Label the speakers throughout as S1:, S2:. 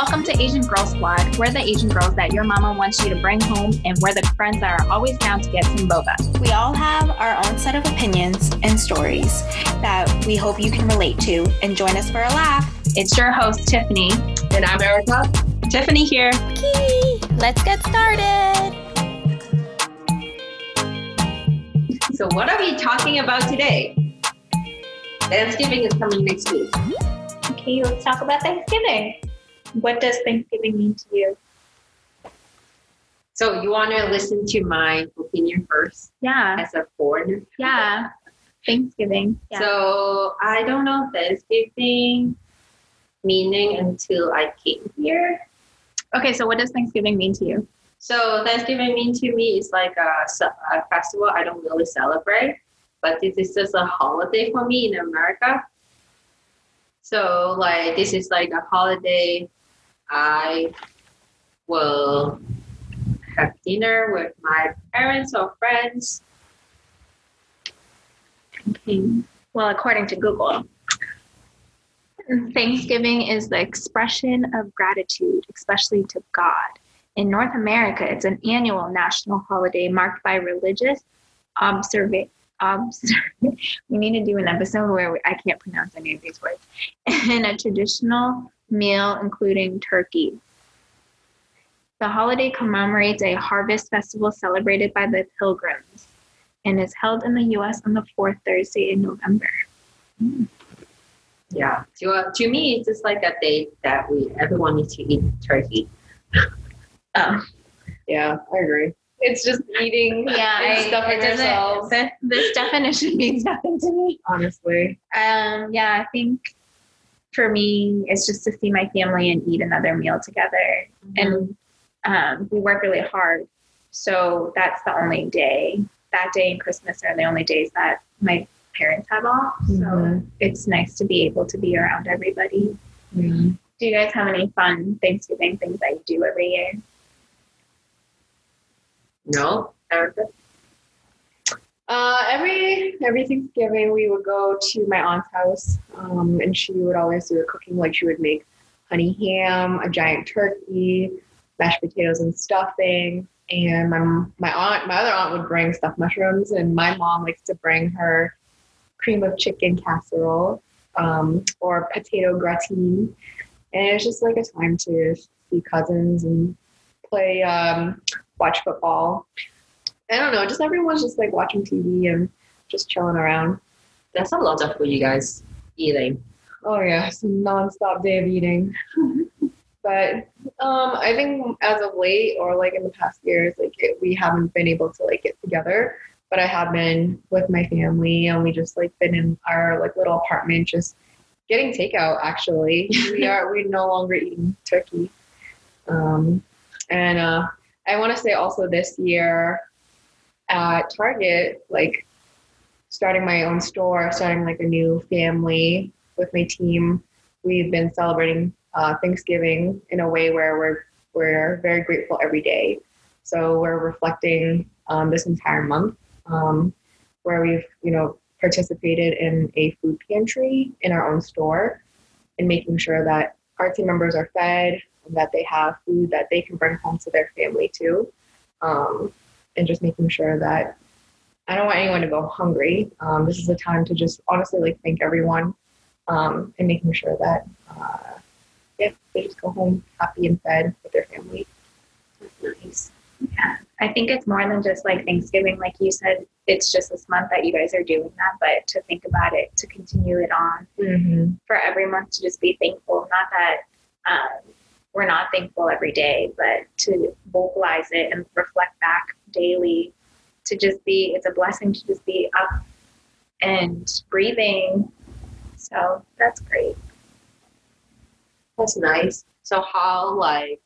S1: Welcome to Asian Girl Squad. We're the Asian girls that your mama wants you to bring home, and we're the friends that are always down to get some boba.
S2: We all have our own set of opinions and stories that we hope you can relate to and join us for a laugh.
S1: It's your host, Tiffany.
S3: And I'm Erica.
S1: Tiffany here.
S2: Okay, let's get started.
S3: So, what are we talking about today? Thanksgiving is coming next week.
S1: Okay, let's talk about Thanksgiving. What does Thanksgiving mean to you?
S3: So, you want to listen to my opinion first
S1: Yeah,
S3: as a foreigner?
S1: yeah. Thanksgiving. Yeah.
S3: So, I don't know Thanksgiving meaning until I came here.
S1: okay, so what does Thanksgiving mean to you?
S3: So, Thanksgiving mean to me is like a, a festival I don't really celebrate, but this is just a holiday for me in America. So, like, this is like a holiday. I will have dinner with my parents or friends.
S1: Okay. Well, according to Google, Thanksgiving is the expression of gratitude, especially to God. In North America, it's an annual national holiday marked by religious observation. Observ- we need to do an episode where we, I can't pronounce any of these words. And a traditional meal, including turkey. The holiday commemorates a harvest festival celebrated by the pilgrims and is held in the U.S. on the fourth Thursday in November.
S3: Yeah. To, uh, to me, it's just like a day that we everyone needs to eat turkey.
S1: Oh,
S4: Yeah, I agree. It's just eating
S1: yeah.
S4: and
S1: I,
S4: stuffing
S1: it doesn't-
S4: ourselves.
S1: th- this definition means nothing to me.
S4: Honestly.
S1: Um, yeah, I think for me, it's just to see my family and eat another meal together. And um, we work really hard, so that's the only day. That day and Christmas are the only days that my parents have off. So
S4: Mhm.
S1: it's nice to be able to be around everybody. Do you guys have any fun Thanksgiving things that you do every year?
S3: No, Erica?
S4: Uh, every every Thanksgiving we would go to my aunt's house, um, and she would always do the cooking. Like she would make honey ham, a giant turkey, mashed potatoes and stuffing. And my my aunt, my other aunt would bring stuffed mushrooms, and my mom likes to bring her cream of chicken casserole um, or potato gratin. And it's just like a time to see cousins and play, um, watch football. I don't know, just everyone's just like watching TV and just chilling around.
S3: That's a lot of for you guys eating.
S4: Oh yeah, it's a nonstop day of eating. but um, I think as of late or like in the past years, like it, we haven't been able to like get together. But I have been with my family, and we just like been in our like little apartment, just getting takeout. Actually, we are we're no longer eating turkey. Um, and uh, I want to say also this year at Target, like starting my own store, starting like a new family with my team, we've been celebrating uh, Thanksgiving in a way where we're we're very grateful every day. So we're reflecting um, this entire month, um, where we've you know participated in a food pantry in our own store, and making sure that our team members are fed and that they have food that they can bring home to their family too, um, and just making sure that I don't want anyone to go hungry. Um, this is a time to just honestly like thank everyone um, and making sure that uh, yeah, they just go home happy and fed with their family.
S3: That's nice.
S1: Yeah, I think it's more than just like Thanksgiving. Like you said, it's just this month that you guys are doing that, but to think about it, to continue it on
S4: Mm-hmm.
S1: for every month to just be thankful. Not that um, we're not thankful every day, but to vocalize it and reflect back daily. To just be, it's a blessing to just be up and breathing. So that's great.
S3: That's nice. So how like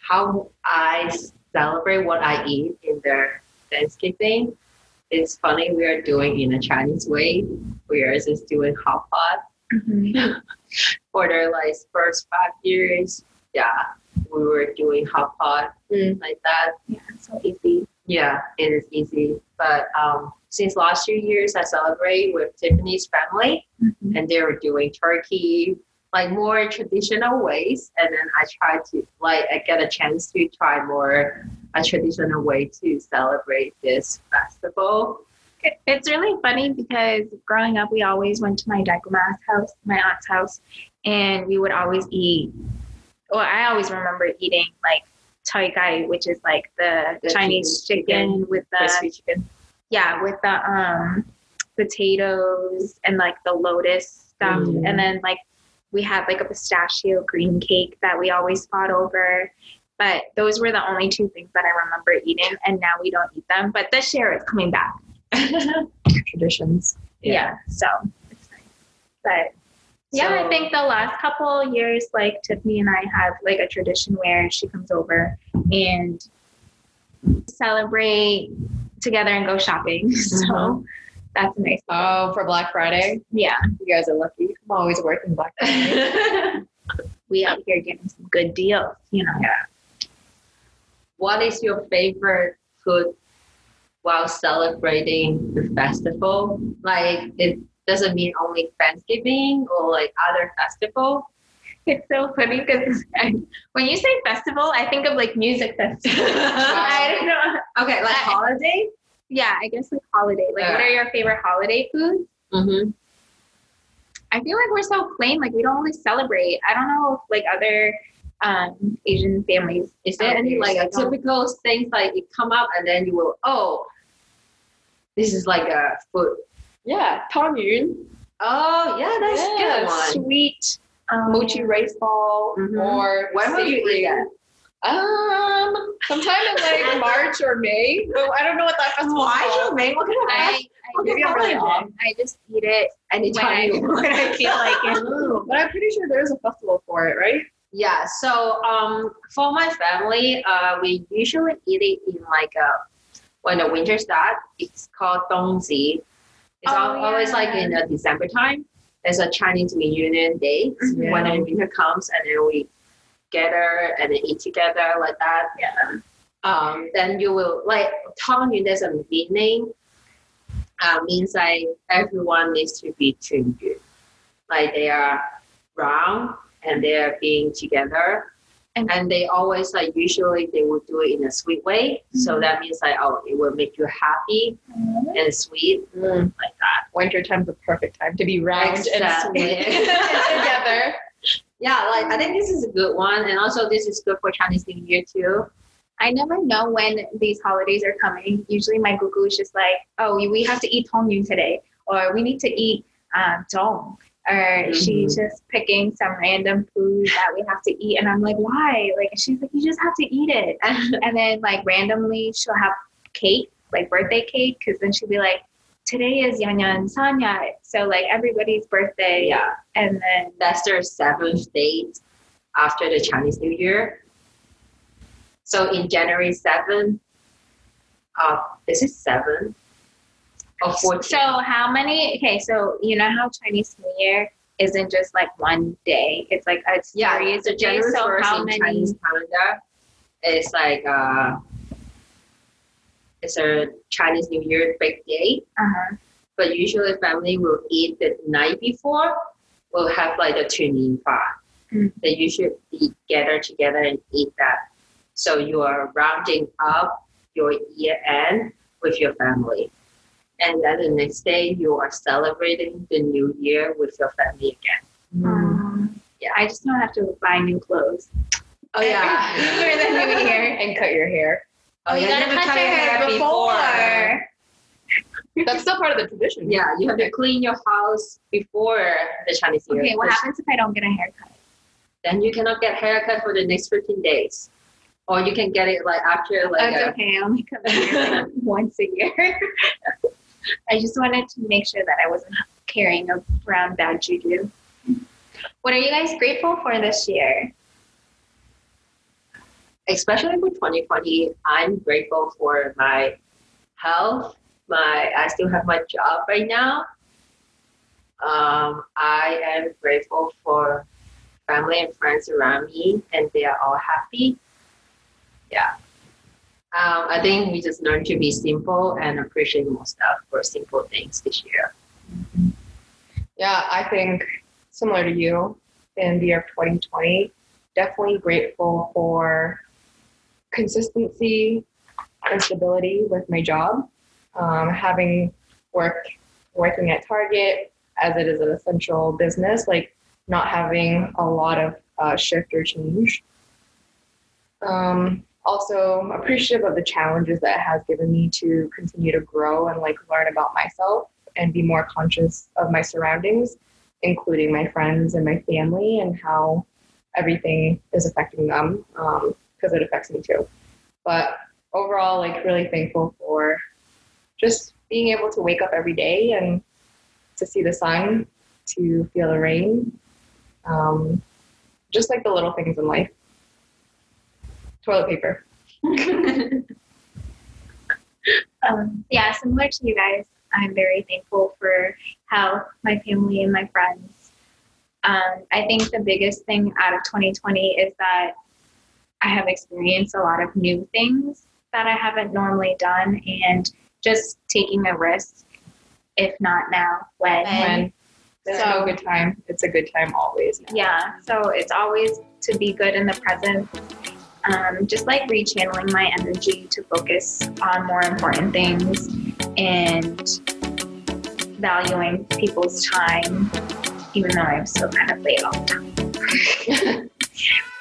S3: how I celebrate what I eat in their Thanksgiving. It's funny we are doing in a Chinese way. Whereas it's doing hot pot mm-hmm. for the like first five years. Yeah, we were doing hot pot
S4: Mm.
S3: like that.
S1: Yeah, it's so easy.
S3: Yeah, it is easy. But um, since last few years, I celebrate with Tiffany's family,
S1: Mhm.
S3: and they were doing turkey, like more traditional ways, and then I try to like I get a chance to try more a traditional way to celebrate this festival.
S1: It's really funny because growing up, we always went to my daguma's house, my aunt's house, and we would always eat. Well, I always remember eating like chai gai, which is like the,
S3: The
S1: Chinese
S3: chicken-
S1: chicken, with the
S3: Crispy chicken.
S1: yeah, with the um potatoes and like the lotus stuff,
S3: Mm.
S1: and then like we had like a pistachio green cake that we always fought over. But those were the only two things that I remember eating, and now we don't eat them. But this year it's coming back.
S4: Traditions.
S1: yeah, so it's nice. But yeah,
S3: So-
S1: I think the last couple years, like Tiffany and I have like a tradition where she comes over and celebrate together and go shopping. So
S3: Mhm.
S1: that's nice.
S4: Oh, for Black Friday,
S1: Yeah,
S4: you guys are lucky. I'm always working Black Friday.
S1: we out here getting some good deals, you know. Yeah.
S3: What is your favorite food while celebrating the festival? Like it doesn't mean only Thanksgiving or like other festival.
S1: It's so funny because when you say festival, I think of like music festival. I don't know.
S3: Okay, like
S1: I-
S3: holiday.
S1: Yeah, I guess like holiday. Like, what are your favorite holiday foods?
S3: Mm-hmm.
S1: I feel like we're so plain. Like we don't really celebrate. I don't know if like other um, Asian families.
S3: Is there any like a typical things like it come up and then you will oh, this is like a food.
S4: Yeah, Tangyun,
S3: Oh yeah, that's
S4: Yeah,
S3: good one.
S1: sweet um,
S4: mochi rice ball,
S3: Mhm.
S4: or
S3: When will you eat that?
S4: Um, sometime in like March or May. Oh, I don't know what that festival is called.
S3: make what kind of
S1: I, I,
S4: Maybe I'm really
S1: just,
S4: off.
S1: I just eat it when I,
S3: anytime you
S1: when I feel like it.
S4: But I'm pretty sure there's a festival for it, right?
S3: Yeah, so um, for my family, uh, we usually eat it in like a, when the winter starts. It's called Dongzhi. It's
S1: Oh,
S3: al- always like in the December time. There's a Chinese reunion day
S1: Mhm.
S3: when the winter comes, and then we gather and then eat together like that.
S1: Yeah.
S3: Um, then you will like Tongyun. There's a meaning. Uh, means like everyone needs to be Chunyu. Like they are round and they are being together.
S1: And-
S3: And, they always like usually they will do it in a sweet way. So
S1: Mhm.
S3: that means like oh it will make you happy and sweet that.
S4: Winter time's the perfect time to be round
S3: Exactly.
S4: and sweet together.
S3: Yeah, like I think this is a good one. And also this is good for Chinese New Year too.
S1: I never know when these holidays are coming. Usually my gugu is just like, oh, we have to eat tongyun today, or we need to eat um, dong. Or she's just picking some random food that we have to eat. And I'm like, why? Like, she's like, you just have to eat it. And then, like, randomly, she'll have cake, like birthday cake, because then she'll be like, today is Yanyan Sanya. So, like, everybody's birthday.
S3: yeah.
S1: And then,
S3: that's their seventh date after the Chinese New Year. So in January 7th, uh, is it 7 or 14?
S1: so how many? Okay, so you know how Chinese New Year isn't just like one day, it's like a
S3: yeah,
S1: series
S3: so
S1: of days.
S3: January
S1: So how many?
S3: Chinese calendar is like uh, it's a Chinese New Year big day.
S1: Uh-huh.
S3: But usually family will eat the night before. We'll have like the tuning part.
S1: Mm.
S3: They usually eat gather together and eat that. So you are rounding up your year end with your family. And then the next day you are celebrating the new year with your family again.
S1: Um, yeah, I just don't have to buy new clothes.
S3: Oh yeah.
S1: For the new year.
S4: and cut your hair.
S3: Oh,
S1: you
S3: yeah,
S1: gotta cut your hair before.
S4: That's still part of the tradition.
S3: Yeah, you have to clean your house before the Chinese New Year.
S1: Okay, what happens if I don't get a haircut?
S3: Then you cannot get haircut for the next 15 days. Or you can get it like after like
S1: That's
S3: a,
S1: okay. I only come here once a year. I just wanted to make sure that I wasn't carrying around bad juju. What are you guys grateful for this year?
S3: Especially for 2020, I'm grateful for my health. My I still have my job right now. Um, I am grateful for family and friends around me, and they are all happy. Yeah. Um, I think we just learn to be simple and appreciate more stuff for simple things this year.
S4: Yeah, I think similar to you. in the year of 2020. Definitely grateful for consistency and stability with my job. Um, having work working at Target as it is an essential business, like not having a lot of uh, shift or change. Um, also appreciative of the challenges that has given me to continue to grow and like learn about myself and be more conscious of my surroundings, including my friends and my family and how everything is affecting them because it affects me too. But overall, like really thankful for just being able to wake up every day and to see the sun, to feel the rain, um, just like the little things in life. Toilet paper.
S1: um, yeah, similar to you guys, I'm very thankful for health, my family, and my friends. Um, I think the biggest thing out of 2020 is that I have experienced a lot of new things that I haven't normally done, and just taking a risk, if not now, when.
S4: when. There's so, no good time. It's a good time always.
S1: Now. Yeah. So it's always to be good in the present. Um, just like rechanneling my energy to focus on more important things and valuing people's time, even though I'm still kind of late all the time.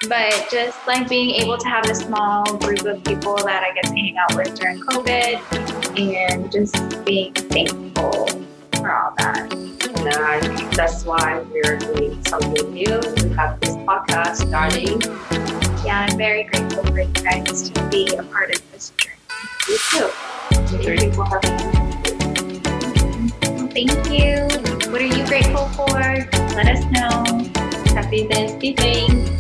S1: But just like being able to have a small group of people that I get to hang out with during COVID and just being thankful for all that.
S3: And I think that's why we're doing something new. We have this podcast starting.
S1: Yeah, I'm very grateful for you guys to be a part of this journey.
S3: You too. Thank you for having
S1: me. thank you. What are you grateful for? Let us know.
S3: Happy Thanksgiving.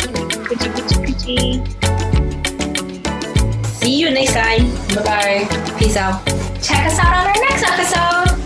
S2: See you next time.
S4: Bye bye.
S2: Peace out. Check us out on our next episode.